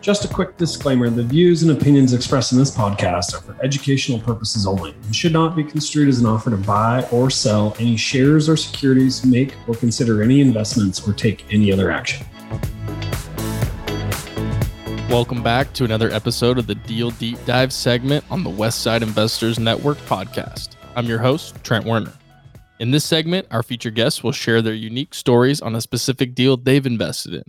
Just a quick disclaimer the views and opinions expressed in this podcast are for educational purposes only and should not be construed as an offer to buy or sell any shares or securities, make or consider any investments, or take any other action. Welcome back to another episode of the Deal Deep Dive segment on the Westside Investors Network podcast. I'm your host, Trent Werner. In this segment, our featured guests will share their unique stories on a specific deal they've invested in.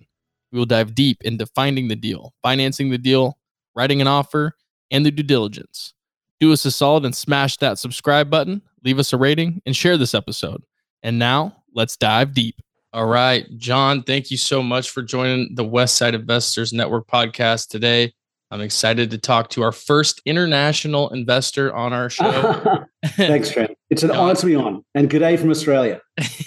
We will dive deep into finding the deal, financing the deal, writing an offer, and the due diligence. Do us a solid and smash that subscribe button, leave us a rating, and share this episode. And now, let's dive deep. All right, John, thank you so much for joining the West Side Investors Network podcast today. I'm excited to talk to our first international investor on our show. Thanks, Trent. It's an honor to be on. And good day from Australia.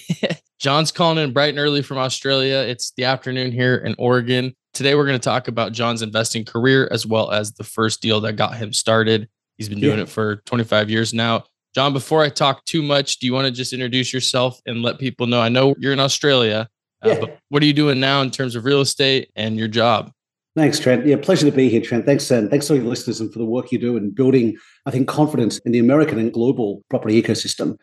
John's calling in bright and early from Australia. It's the afternoon here in Oregon. Today, we're going to talk about John's investing career as well as the first deal that got him started. He's been doing yeah. it for 25 years now. John, before I talk too much, do you want to just introduce yourself and let people know? I know you're in Australia, uh, but what are you doing now in terms of real estate and your job? Thanks, Trent. Yeah, pleasure to be here, Trent. Thanks, and thanks to all your listeners and for the work you do in building, I think, confidence in the American and global property ecosystem.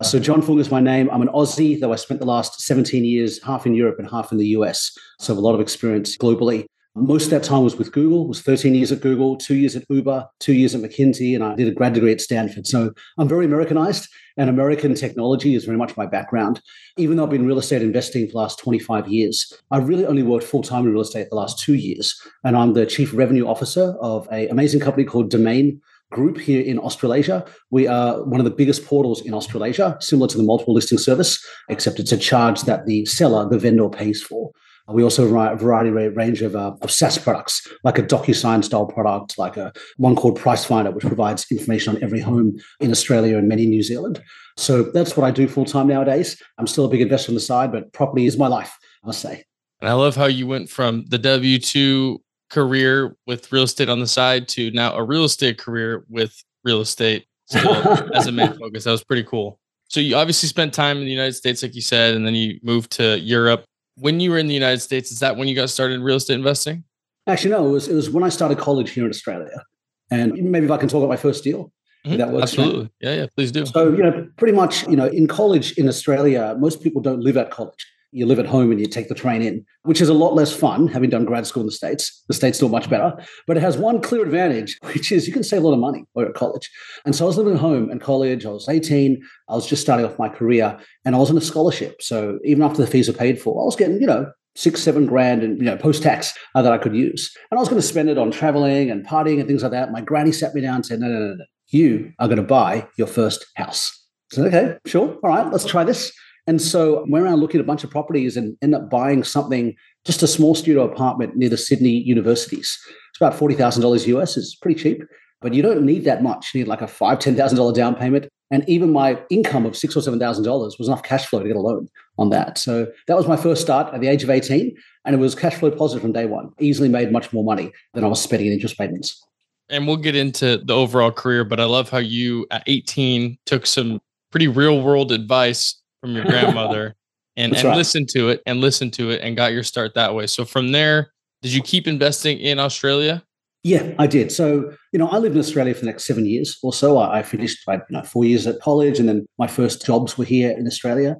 Uh, so John Foong is my name. I'm an Aussie, though I spent the last 17 years half in Europe and half in the US. So I have a lot of experience globally. Most of that time was with Google, was 13 years at Google, two years at Uber, two years at McKinsey, and I did a grad degree at Stanford. So I'm very Americanized, and American technology is very much my background. Even though I've been real estate investing for the last 25 years, I've really only worked full time in real estate the last two years. And I'm the chief revenue officer of an amazing company called Domain group here in Australasia. We are one of the biggest portals in Australasia, similar to the multiple listing service, except it's a charge that the seller, the vendor, pays for. We also write a variety range of, uh, of SaaS products, like a DocuSign style product, like a one called Price Finder, which provides information on every home in Australia and many in New Zealand. So that's what I do full time nowadays. I'm still a big investor on the side, but property is my life, I'll say. And I love how you went from the W 2 career with real estate on the side to now a real estate career with real estate as a main focus. That was pretty cool. So you obviously spent time in the United States, like you said, and then you moved to Europe. When you were in the United States, is that when you got started real estate investing? Actually, no. It was it was when I started college here in Australia, and maybe if I can talk about my first deal. Mm-hmm. That works, Absolutely. Right? Yeah, yeah. Please do. So you know, pretty much, you know, in college in Australia, most people don't live at college you live at home and you take the train in, which is a lot less fun having done grad school in the States. The States still much better, but it has one clear advantage, which is you can save a lot of money while you're at college. And so I was living at home in college. I was 18. I was just starting off my career and I was on a scholarship. So even after the fees were paid for, I was getting, you know, six, seven grand and, you know, post tax uh, that I could use. And I was going to spend it on traveling and partying and things like that. My granny sat me down and said, no, no, no, no. You are going to buy your first house. So, okay, sure. All right, let's try this. And so I went around looking at a bunch of properties and ended up buying something, just a small studio apartment near the Sydney universities. It's about $40,000 US. It's pretty cheap, but you don't need that much. You need like a five, $10,000 down payment. And even my income of six or $7,000 was enough cash flow to get a loan on that. So that was my first start at the age of 18. And it was cash flow positive from day one. Easily made much more money than I was spending in interest payments. And we'll get into the overall career, but I love how you at 18 took some pretty real world advice from your grandmother and, and right. listen to it and listen to it and got your start that way. So from there, did you keep investing in Australia? Yeah, I did. So, you know, I lived in Australia for the next seven years or so. I, I finished my you know, four years at college and then my first jobs were here in Australia.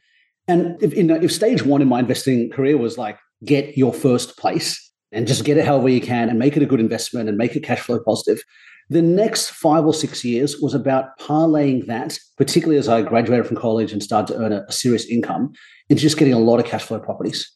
And if, you know, if stage one in my investing career was like get your first place and just get it however you can and make it a good investment and make it cash flow positive, the next five or six years was about parlaying that, particularly as I graduated from college and started to earn a, serious income, into just getting a lot of cash flow properties.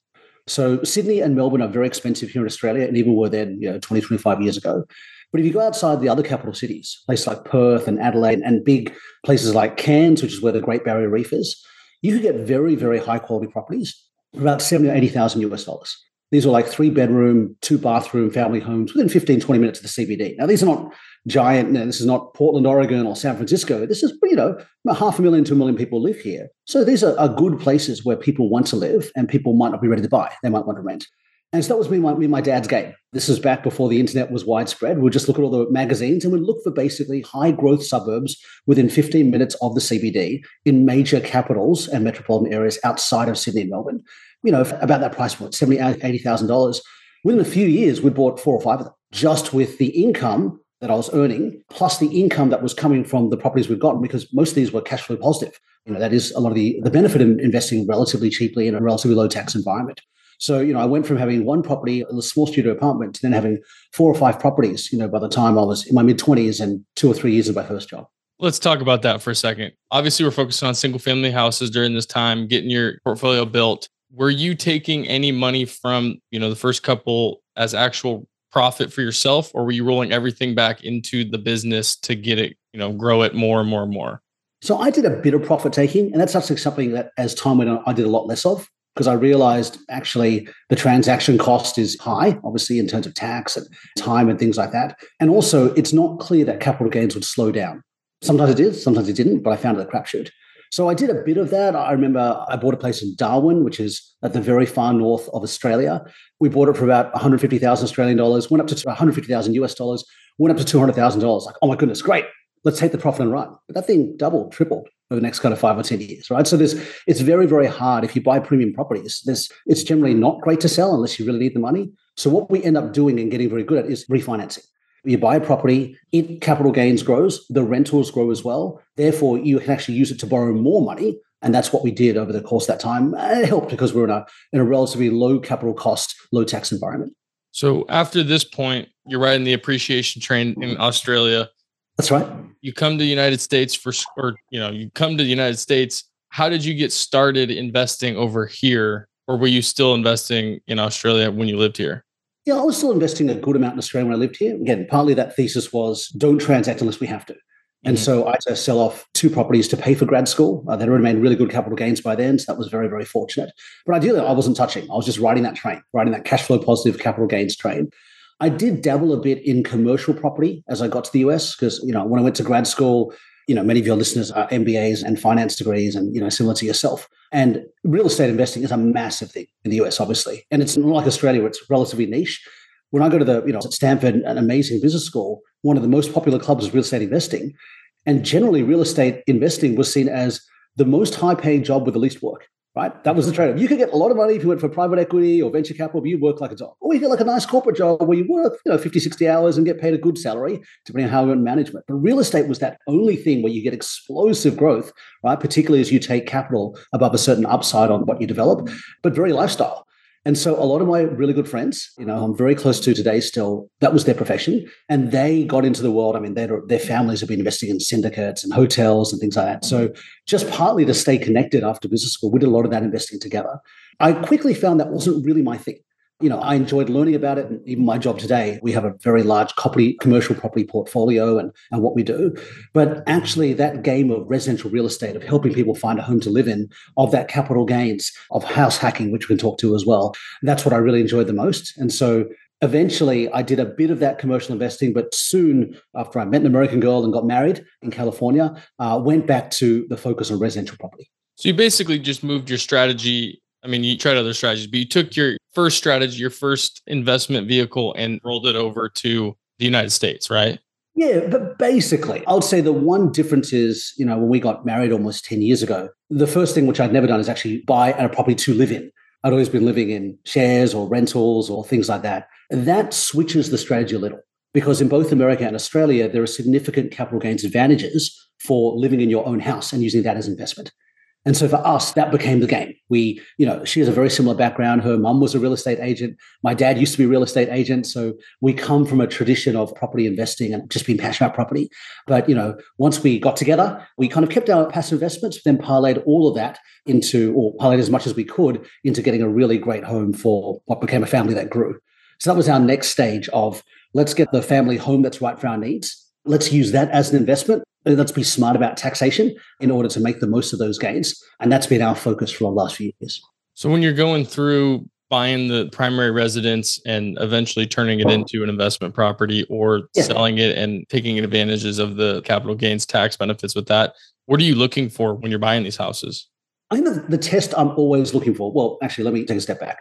So Sydney and Melbourne are very expensive here in Australia and even were then, you know, 20, 25 years ago. But if you go outside the other capital cities, places like Perth and Adelaide and big places like Cairns, which is where the Great Barrier Reef is, you could get very, very high quality properties for about 70 or 80,000 US dollars. These are like three bedroom, two bathroom family homes within 15, 20 minutes of the CBD. Now, these are not giant. Know, this is not Portland, Oregon, or San Francisco. This is you know half a million to a million people live here. So these are, are good places where people want to live, and people might not be ready to buy. They might want to rent. And so that was me, my, me, my dad's game. This is back before the internet was widespread. We'd just look at all the magazines and we'd look for basically high growth suburbs within 15 minutes of the CBD in major capitals and metropolitan areas outside of Sydney and Melbourne. You know, about that price point, $70,000, $80,000. Within a few years, we bought four or five of them just with the income that I was earning, plus the income that was coming from the properties we've gotten, because most of these were cash flow positive. You know, that is a lot of the, the benefit in investing relatively cheaply in a relatively low tax environment. So, you know, I went from having one property, a small studio apartment, to then having four or five properties, you know, by the time I was in my mid 20s and two or three years of my first job. Let's talk about that for a second. Obviously, we're focusing on single family houses during this time, getting your portfolio built. Were you taking any money from, you know, the first couple as actual profit for yourself or were you rolling everything back into the business to get it, you know, grow it more and more and more? So I did a bit of profit taking, and that's actually something that as time went on, I did a lot less of because I realized actually the transaction cost is high, obviously, in terms of tax and time and things like that. And also, it's not clear that capital gains would slow down. Sometimes it did, sometimes it didn't, but I found it a crapshoot. So I did a bit of that. I remember I bought a place in Darwin, which is at the very far north of Australia. We bought it for about 150,000 Australian dollars, went up to 150,000 US dollars, went up to $200,000. Like, oh my goodness, great. Let's take the profit and run. But that thing doubled, tripled over the next kind of five or 10 years, right? So it's very, very hard. If you buy premium properties, it's generally not great to sell unless you really need the money. So what we end up doing and getting very good at is refinancing. You buy a property, it capital gains grows, the rentals grow as well. Therefore, you can actually use it to borrow more money. And that's what we did over the course of that time. It helped because we're in a in a relatively low capital cost, low tax environment. So after this point, you're riding the appreciation train in Australia. That's right. You come to the United States for, or you know, you come to the United States. How did you get started investing over here, or were you still investing in Australia when you lived here? Yeah, I was still investing a good amount in Australia when I lived here. Again, partly that thesis was don't transact unless we have to. And mm-hmm. so I had to sell off two properties to pay for grad school. Uh, they remained really good capital gains by then. So that was very, very fortunate. But ideally, I wasn't touching. I was just riding that train, riding that cash flow positive capital gains train. I did dabble a bit in commercial property as I got to the US because, you know, when I went to grad school, you know, many of your listeners are MBAs and finance degrees and, you know, similar to yourself. And real estate investing is a massive thing in the US, obviously. And it's not like Australia where it's relatively niche. When I go to the, you know, at Stanford, an amazing business school, one of the most popular clubs is real estate investing. And generally, real estate investing was seen as the most high paying job with the least work right? That was the trade-off. You could get a lot of money if you went for private equity or venture capital, but you work like a dog. Or you get like a nice corporate job where you work, you know, 50, 60 hours and get paid a good salary, depending on how you run management. But real estate was that only thing where you get explosive growth, right? Particularly as you take capital above a certain upside on what you develop, but very lifestyle. And so a lot of my really good friends, you know, I'm very close to today still, that was their profession. And they got into the world. I mean, their families have been investing in syndicates and hotels and things like that. So just partly to stay connected after business school, we did a lot of that investing together. I quickly found that wasn't really my thing you know, I enjoyed learning about it. And even my job today, we have a very large property, commercial property portfolio and, and what we do. But actually, that game of residential real estate, of helping people find a home to live in, of that capital gains, of house hacking, which we can talk to as well, that's what I really enjoyed the most. And so eventually I did a bit of that commercial investing, but soon after I met an American girl and got married in California, uh, went back to the focus on residential property. So you basically just moved your strategy I mean, you tried other strategies, but you took your first strategy, your first investment vehicle, and rolled it over to the United States, right? Yeah, but basically, I would say the one difference is, you know, when we got married almost 10 years ago, the first thing which I'd never done is actually buy a property to live in. I'd always been living in shares or rentals or things like that. That switches the strategy a little because in both America and Australia, there are significant capital gains advantages for living in your own house and using that as investment. And so for us, that became the game. We, you know, she has a very similar background. Her mum was a real estate agent. My dad used to be a real estate agent. So we come from a tradition of property investing and just being passionate about property. But, you know, once we got together, we kind of kept our passive investments, then parlayed all of that into, or parlayed as much as we could into getting a really great home for what became a family that grew. So that was our next stage of let's get the family home that's right for our needs. Let's use that as an investment let's be smart about taxation in order to make the most of those gains. And that's been our focus for the last few years. So when you're going through buying the primary residence and eventually turning it into an investment property or yeah. selling it and taking advantages of the capital gains tax benefits with that. What are you looking for when you're buying these houses? I think the, the test I'm always looking for, well, actually, let me take a step back.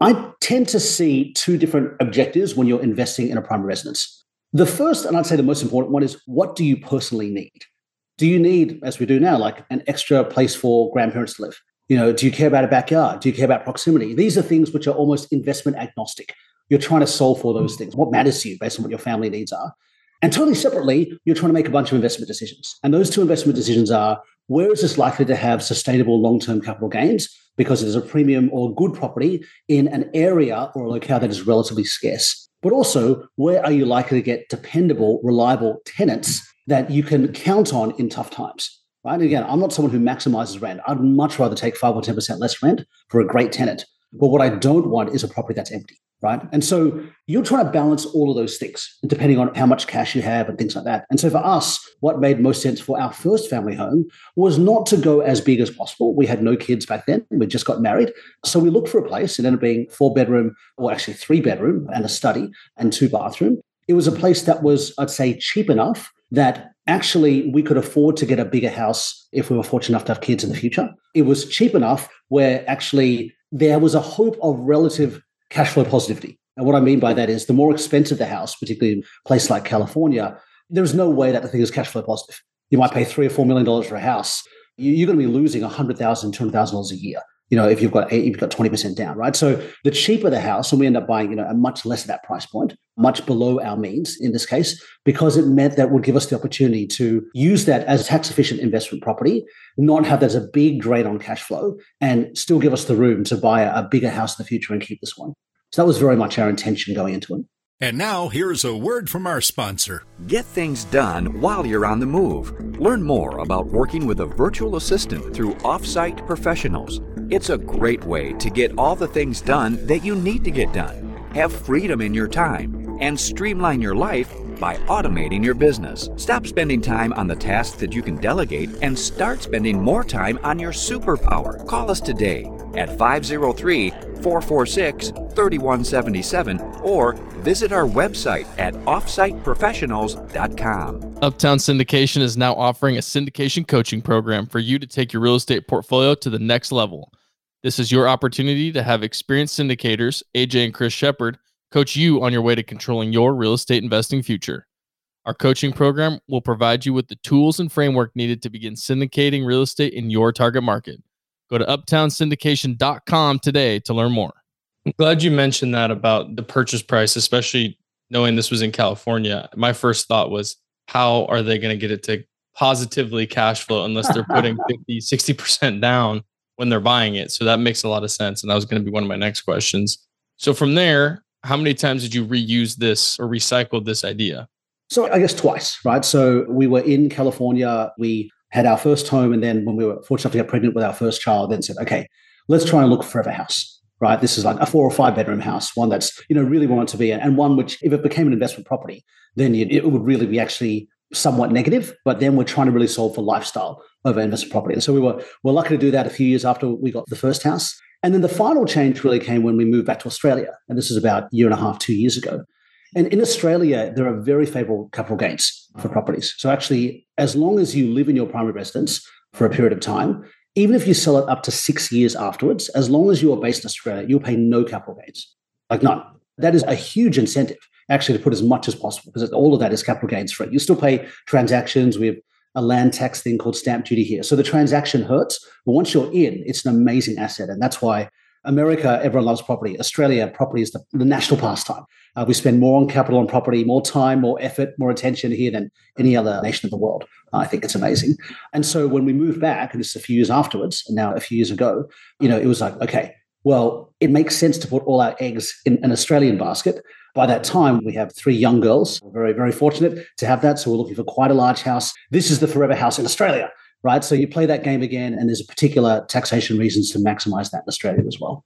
I tend to see two different objectives when you're investing in a primary residence. The first, and I'd say the most important one, is what do you personally need? Do you need, as we do now, like an extra place for grandparents to live? You know, do you care about a backyard? Do you care about proximity? These are things which are almost investment agnostic. You're trying to solve for those mm. things. What matters to you based on what your family needs are? And totally separately, you're trying to make a bunch of investment decisions. And those two investment decisions are where is this likely to have sustainable long term capital gains because it is a premium or good property in an area or a locale that is relatively scarce? But also, where are you likely to get dependable, reliable tenants that you can count on in tough times? Right. And again, I'm not someone who maximizes rent. I'd much rather take five or 10% less rent for a great tenant. But what I don't want is a property that's empty. Right. And so you're trying to balance all of those things depending on how much cash you have and things like that. And so for us, what made most sense for our first family home was not to go as big as possible. We had no kids back then. We just got married. So we looked for a place. It ended up being four bedroom, or actually three bedroom and a study and two bathroom. It was a place that was, I'd say, cheap enough that actually we could afford to get a bigger house if we were fortunate enough to have kids in the future. It was cheap enough where actually there was a hope of relative cash flow positivity. And what I mean by that is the more expensive the house, particularly in a place like California, there's no way that the thing is cash flow positive. You might pay three or four million dollars for a house. You're going to be losing $100,000, $200,000 a year you know, if you've got if you've got 20% down, right? So the cheaper the house, and we end up buying, you know, a much less of that price point, much below our means in this case, because it meant that would give us the opportunity to use that as a tax efficient investment property, not have that as a big drain on cash flow, and still give us the room to buy a bigger house in the future and keep this one. So that was very much our intention going into it. And now, here's a word from our sponsor. Get things done while you're on the move. Learn more about working with a virtual assistant through Offsite Professionals. It's a great way to get all the things done that you need to get done, have freedom in your time, and streamline your life by automating your business. Stop spending time on the tasks that you can delegate and start spending more time on your superpower. Call us today at 503 446 3177 or visit our website at offsiteprofessionals.com. Uptown Syndication is now offering a syndication coaching program for you to take your real estate portfolio to the next level. This is your opportunity to have experienced syndicators, AJ and Chris Shepard, coach you on your way to controlling your real estate investing future. Our coaching program will provide you with the tools and framework needed to begin syndicating real estate in your target market. Go to uptownsyndication.com today to learn more. I'm glad you mentioned that about the purchase price, especially knowing this was in California. My first thought was, how are they going to get it to positively cash flow unless they're putting 50, 60% down when they're buying it? So that makes a lot of sense. And that was going to be one of my next questions. So from there, how many times did you reuse this or recycle this idea? So I guess twice, right? So we were in California. We had our first home, and then when we were fortunate enough to get pregnant with our first child, then said, okay, let's try and look for a house. Right, this is like a four or five bedroom house, one that's you know really wanted to be, and one which, if it became an investment property, then it would really be actually somewhat negative. But then we're trying to really solve for lifestyle over investment property, and so we were we're lucky to do that a few years after we got the first house. And then the final change really came when we moved back to Australia, and this is about a year and a half, two years ago. And in Australia, there are very favorable capital gains for properties. So actually, as long as you live in your primary residence for a period of time, even if you sell it up to six years afterwards, as long as you are based in Australia, you'll pay no capital gains, like none. That is a huge incentive actually to put as much as possible because all of that is capital gains free. You still pay transactions. We have a land tax thing called stamp duty here. So the transaction hurts, but once you're in, it's an amazing asset. And that's why America, everyone loves property. Australia, property is the, the national pastime. Uh, we spend more on capital on property, more time, more effort, more attention here than any other nation of the world. I think it's amazing. And so when we moved back, and this is a few years afterwards, and now a few years ago, you know, it was like, okay, well, it makes sense to put all our eggs in an Australian basket. By that time, we have three young girls. We're very, very fortunate to have that. So we're looking for quite a large house. This is the forever house in Australia right? So you play that game again, and there's a particular taxation reasons to maximize that in Australia as well.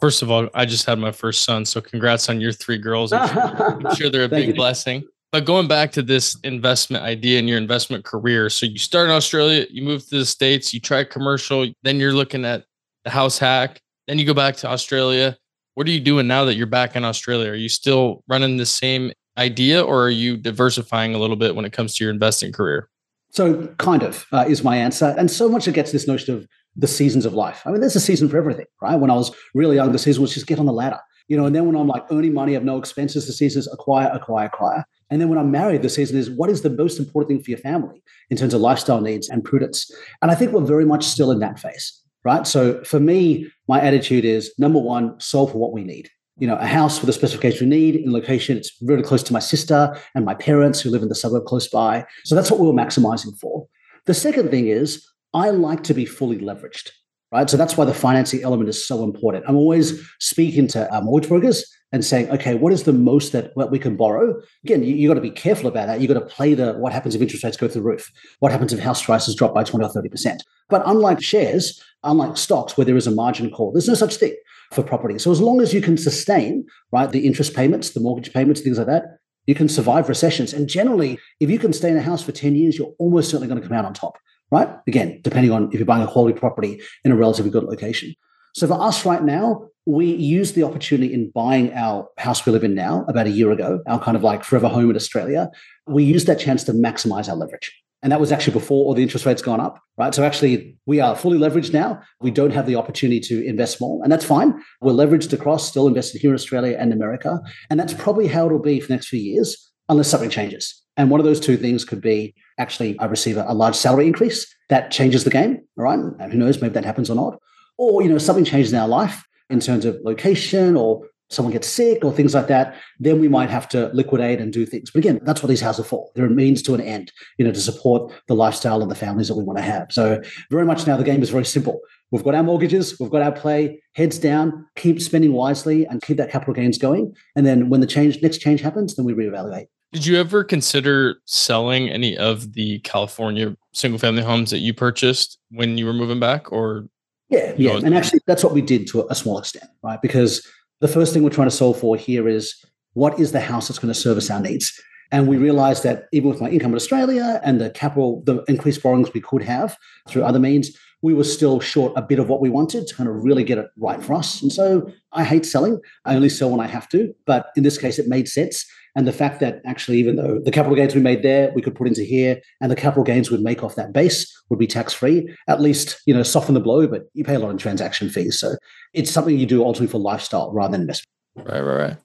First of all, I just had my first son, so congrats on your three girls. I'm sure, I'm sure they're a big you. blessing. But going back to this investment idea and your investment career, so you start in Australia, you move to the states, you try commercial, then you're looking at the house hack, then you go back to Australia. What are you doing now that you're back in Australia? Are you still running the same idea or are you diversifying a little bit when it comes to your investing career? So, kind of uh, is my answer. And so much it gets this notion of the seasons of life. I mean, there's a season for everything, right? When I was really young, the season was just get on the ladder, you know. And then when I'm like earning money, have no expenses, the season is acquire, acquire, acquire. And then when I'm married, the season is what is the most important thing for your family in terms of lifestyle needs and prudence. And I think we're very much still in that phase right? So for me, my attitude is number one, solve for what we need. You know, a house with the specification we need in location. It's really close to my sister and my parents who live in the suburb close by. So that's what we were maximizing for. The second thing is I like to be fully leveraged, right? So that's why the financing element is so important. I'm always speaking to uh, mortgage brokers and saying, okay, what is the most that what we can borrow? Again, you, you got to be careful about that. You got to play the what happens if interest rates go through the roof? What happens if house prices drop by 20 or 30%? But unlike shares, unlike stocks where there is a margin call, there's no such thing for property. So as long as you can sustain, right, the interest payments, the mortgage payments, things like that, you can survive recessions. And generally, if you can stay in a house for 10 years, you're almost certainly going to come out on top, right? Again, depending on if you're buying a quality property in a relatively good location. So for us right now, we used the opportunity in buying our house we live in now about a year ago, our kind of like forever home in Australia. We used that chance to maximize our leverage. And that was actually before all the interest rates gone up, right? So actually, we are fully leveraged now. We don't have the opportunity to invest more, and that's fine. We're leveraged across, still invested here in Australia and America. And that's probably how it'll be for the next few years, unless something changes. And one of those two things could be actually I receive a, a large salary increase that changes the game, right? And who knows, maybe that happens or not. Or, you know, something changes in our life in terms of location or someone gets sick or things like that, then we might have to liquidate and do things. But again, that's what these houses are for. They're a means to an end, you know, to support the lifestyle and the families that we want to have. So very much now the game is very simple. We've got our mortgages, we've got our play, heads down, keep spending wisely and keep that capital gains going. And then when the change next change happens, then we reevaluate. Did you ever consider selling any of the California single family homes that you purchased when you were moving back or yeah, yeah. And actually that's what we did to a small extent, right? Because the first thing we're trying to solve for here is what is the house that's going to service our needs? And we realized that even with my income in Australia and the capital, the increased borrowings we could have through other means, we were still short a bit of what we wanted to kind of really get it right for us. And so I hate selling. I only sell when I have to. But in this case, it made sense. And the fact that actually, even though the capital gains we made there, we could put into here, and the capital gains would make off that base would be tax free, at least, you know, soften the blow, but you pay a lot in transaction fees. So it's something you do ultimately for lifestyle rather than investment. Right, right, right.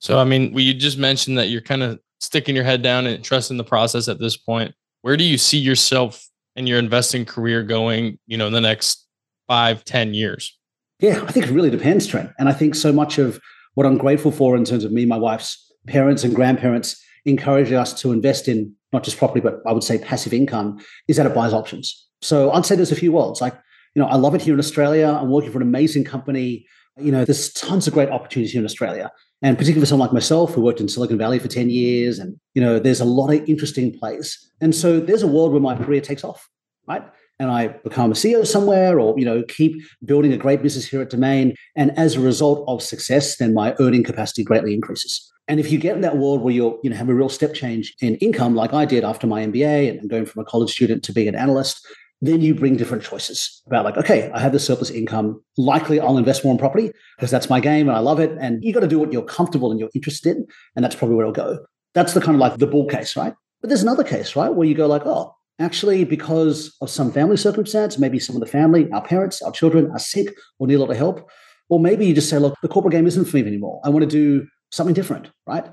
So, I mean, well, you just mentioned that you're kind of sticking your head down and trusting the process at this point. Where do you see yourself and your investing career going, you know, in the next five, ten years? Yeah, I think it really depends, Trent. And I think so much of what I'm grateful for in terms of me and my wife's parents and grandparents encourage us to invest in not just property, but I would say passive income, is that it buys options. So I'd say there's a few worlds. Like, you know, I love it here in Australia. I'm working for an amazing company. You know, there's tons of great opportunities here in Australia. And particularly for someone like myself who worked in Silicon Valley for 10 years. And, you know, there's a lot of interesting plays. And so there's a world where my career takes off, right? And I become a CEO somewhere or, you know, keep building a great business here at Domain. And as a result of success, then my earning capacity greatly increases. And if you get in that world where you're, you know, have a real step change in income, like I did after my MBA and going from a college student to being an analyst, then you bring different choices about like, okay, I have the surplus income. Likely I'll invest more in property because that's my game and I love it. And you got to do what you're comfortable and you're interested in. And that's probably where it'll go. That's the kind of like the bull case, right? But there's another case, right? Where you go like, oh, actually, because of some family circumstance, maybe some of the family, our parents, our children are sick or need a lot of help. Or maybe you just say, look, the corporate game isn't for me anymore. I want to do something different, right?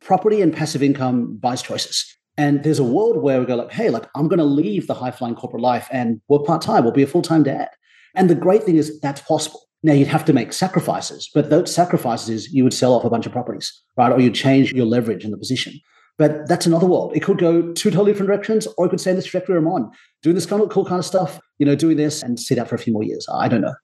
Property and passive income buys choices. And there's a world where we go like, hey, like I'm going to leave the high flying corporate life and work part time or be a full time dad. And the great thing is that's possible. Now you'd have to make sacrifices, but those sacrifices is you would sell off a bunch of properties, right? Or you change your leverage in the position. But that's another world. It could go two totally different directions, or it could stay in this trajectory I'm on, doing this kind of cool kind of stuff, you know, doing this and sit out for a few more years. I don't know.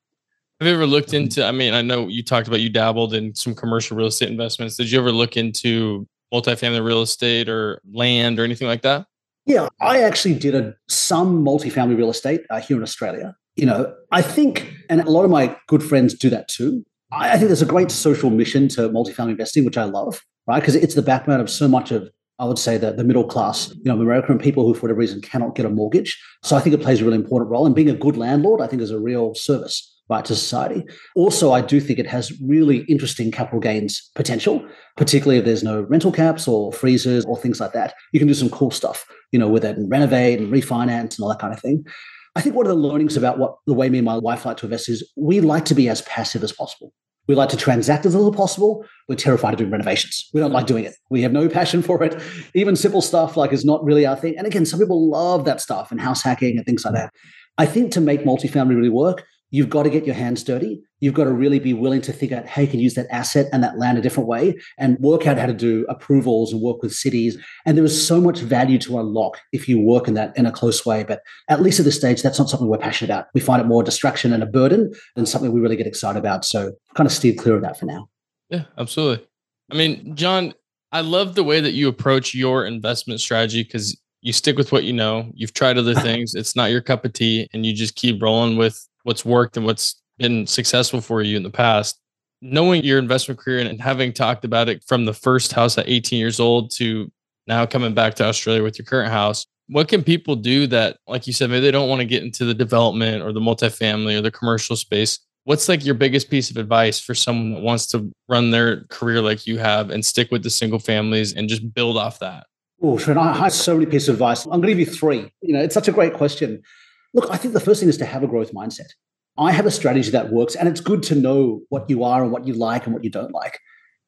Have you ever looked into? I mean, I know you talked about you dabbled in some commercial real estate investments. Did you ever look into multifamily real estate or land or anything like that? Yeah, I actually did a, some multifamily real estate uh, here in Australia. You know, I think, and a lot of my good friends do that too. I, I think there's a great social mission to multifamily investing, which I love, right? Because it's the backbone of so much of I would say that the middle class, you know, American people who, for whatever reason, cannot get a mortgage. So I think it plays a really important role. And being a good landlord, I think, is a real service right, to society. Also, I do think it has really interesting capital gains potential, particularly if there's no rental caps or freezers or things like that. You can do some cool stuff, you know, with it and renovate and refinance and all that kind of thing. I think one of the learnings about what the way me and my wife like to invest is we like to be as passive as possible. We like to transact as little as possible. We're terrified of doing renovations. We don't like doing it. We have no passion for it. Even simple stuff like is not really our thing. And again, some people love that stuff and house hacking and things like that. I think to make multifamily really work, you've got to get your hands dirty. You've got to really be willing to think out how you can use that asset and that land a different way and work out how to do approvals and work with cities. And there is so much value to unlock if you work in that in a close way. But at least at this stage, that's not something we're passionate about. We find it more distraction and a burden than something we really get excited about. So kind of steer clear of that for now. Yeah, absolutely. I mean, John, I love the way that you approach your investment strategy because you stick with what you know. You've tried other things. It's not your cup of tea, and you just keep rolling with what's worked and what's been successful for you in the past. Knowing your investment career and having talked about it from the first house at 18 years old to now coming back to Australia with your current house, what can people do that, like you said, maybe they don't want to get into the development or the multifamily or the commercial space? What's like your biggest piece of advice for someone that wants to run their career like you have and stick with the single families and just build off that? Oh, Trent, I have so many pieces of advice. I'm going to give you three. You know, it's such a great question. Look, I think the first thing is to have a growth mindset. I have a strategy that works, and it's good to know what you are and what you like and what you don't like.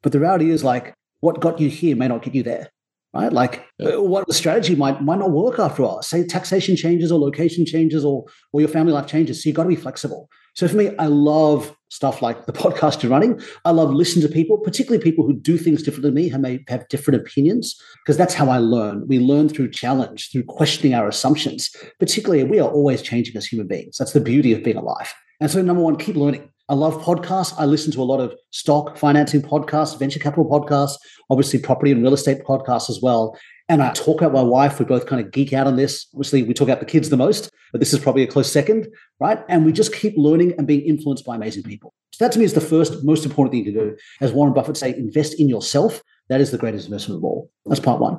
But the reality is, like, what got you here may not get you there, right? Like, uh, what the strategy might might not work after all. Say taxation changes or location changes or or your family life changes. So you've got to be flexible. So for me, I love stuff like the podcast you're running. I love listening to people, particularly people who do things differently than me, who may have different opinions, because that's how I learn. We learn through challenge, through questioning our assumptions. Particularly, we are always changing as human beings. That's the beauty of being alive. And so, number one, keep learning. I love podcasts. I listen to a lot of stock financing podcasts, venture capital podcasts, obviously property and real estate podcasts as well. And I talk about my wife. We both kind of geek out on this. Obviously, we talk about the kids the most, but this is probably a close second, right? And we just keep learning and being influenced by amazing people. So that to me is the first most important thing to do. As Warren Buffett say, invest in yourself. That is the greatest investment of all. That's part one.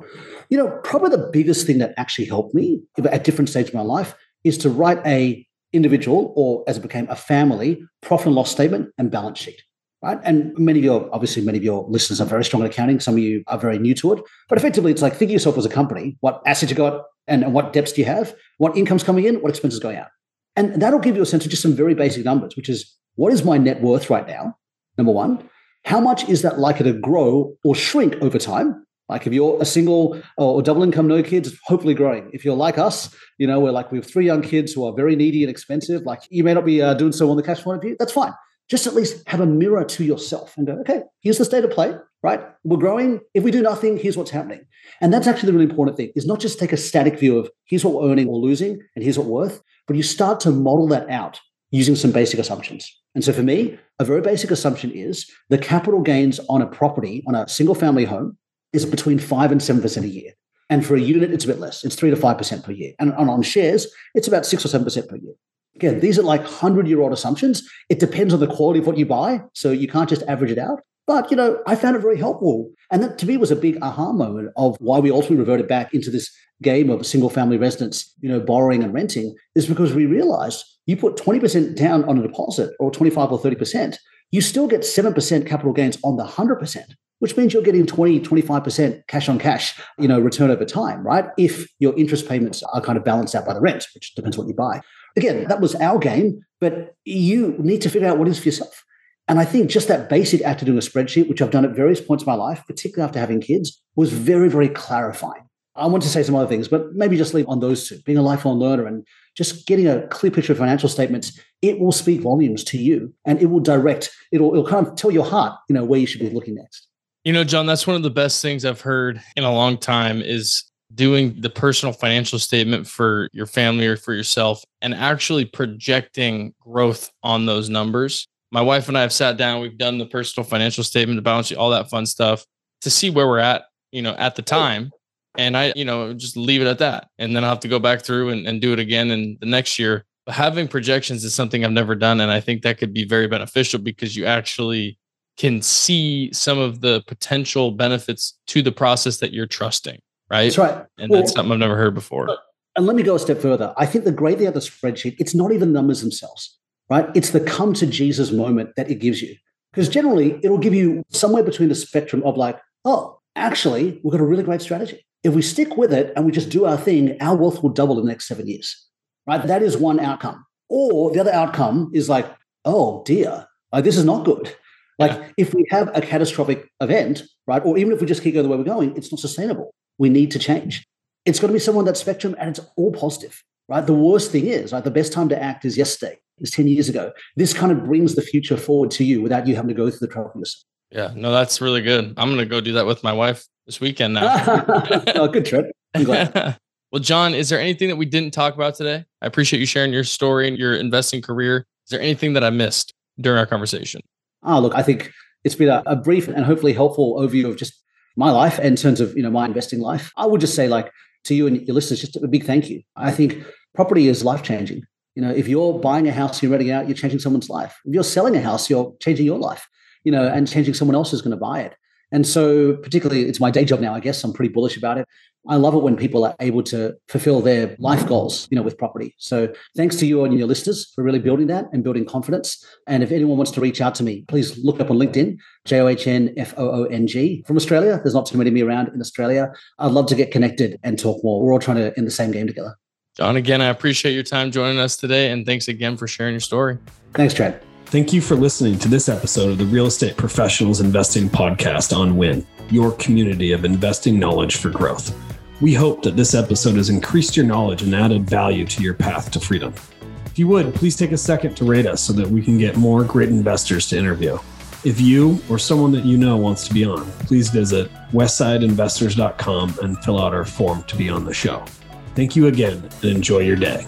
You know, probably the biggest thing that actually helped me at different stages of my life is to write a individual or as it became a family profit and loss statement and balance sheet right? And many of your, obviously, many of your listeners are very strong at accounting. Some of you are very new to it. But effectively, it's like think of yourself as a company. What assets you got and, and what debts do you have? What income's coming in? What expenses going out? And that'll give you a sense of just some very basic numbers, which is what is my net worth right now? Number one. How much is that likely to grow or shrink over time? Like if you're a single or double income, no kids, hopefully growing. If you're like us, you know, we're like we have three young kids who are very needy and expensive. Like you may not be uh, doing so on the cash point of view. That's fine just at least have a mirror to yourself and go, okay, here's the state of play, right? We're growing. If we do nothing, here's what's happening. And that's actually the really important thing is not just take a static view of here's what we're earning or losing and here's what worth, but you start to model that out using some basic assumptions. And so for me, a very basic assumption is the capital gains on a property, on a single family home, is between five and 7% a year. And for a unit, it's a bit less. It's three to 5% per year. And on shares, it's about six or 7% per year. Again, these are like 100 year old assumptions. It depends on the quality of what you buy. So you can't just average it out. But, you know, I found it very helpful. And that to me was a big aha moment of why we ultimately reverted back into this game of single family residence, you know, borrowing and renting is because we realized you put 20% down on a deposit or 25 or 30%, you still get 7% capital gains on the 100%, which means you're getting 20, 25% cash on cash, you know, return over time, right? If your interest payments are kind of balanced out by the rent, which depends what you buy. Again, that was our game, but you need to figure out what is for yourself. And I think just that basic act of doing a spreadsheet, which I've done at various points in my life, particularly after having kids, was very, very clarifying. I want to say some other things, but maybe just leave on those two. Being a lifelong learner and just getting a clear picture of financial statements, it will speak volumes to you and it will direct, it'll, it'll kind of tell your heart, you know, where you should be looking next. You know, John, that's one of the best things I've heard in a long time is doing the personal financial statement for your family or for yourself and actually projecting growth on those numbers. My wife and I have sat down, we've done the personal financial statement, the balance sheet, all that fun stuff to see where we're at, you know, at the oh. time. And I, you know, just leave it at that. And then I'll have to go back through and, and do it again in the next year. But having projections is something I've never done. And I think that could be very beneficial because you actually can see some of the potential benefits to the process that you're trusting right? That's right. And well, that's something I've never heard before. And let me go a step further. I think the great thing about the spreadsheet, it's not even numbers themselves. right? It's the come to Jesus moment that it gives you. Because generally, it'll give you somewhere between the spectrum of like, oh, actually, we've got a really great strategy. If we stick with it and we just do our thing, our wealth will double in the next seven years, right? That is one outcome. Or the other outcome is like, oh dear, like, this is not good. Like yeah. if we have a catastrophic event, right, or even if we just keep going the way we're going, it's not sustainable. We need to change. It's got to be someone on that spectrum, and it's all positive, right? The worst thing is, right, the best time to act is yesterday, is 10 years ago. This kind of brings the future forward to you without you having to go through the trouble yourself. Yeah, no, that's really good. I'm going to go do that with my wife this weekend now. oh, good trip. I'm glad. well, John, is there anything that we didn't talk about today? I appreciate you sharing your story and your investing career. Is there anything that I missed during our conversation? Oh, look, I think it's been a, a brief and hopefully helpful overview of just my life in terms of you know my investing life. I would just say like to you and your listeners, just a big thank you. I think property is life changing. You know, if you're buying a house, you're renting out, you're changing someone's life. If you're selling a house, you're changing your life. You know, and changing someone else who's going to buy it. And so, particularly, it's my day job now. I guess I'm pretty bullish about it. I love it when people are able to fulfill their life goals, you know, with property. So thanks to you and your listeners for really building that and building confidence. And if anyone wants to reach out to me, please look up on LinkedIn, J O H N F O O N G from Australia. There's not too many of me around in Australia. I'd love to get connected and talk more. We're all trying to in the same game together. John, again, I appreciate your time joining us today. And thanks again for sharing your story. Thanks, Trent. Thank you for listening to this episode of the Real Estate Professionals Investing Podcast on WIN, your community of investing knowledge for growth. We hope that this episode has increased your knowledge and added value to your path to freedom. If you would, please take a second to rate us so that we can get more great investors to interview. If you or someone that you know wants to be on, please visit westsideinvestors.com and fill out our form to be on the show. Thank you again and enjoy your day.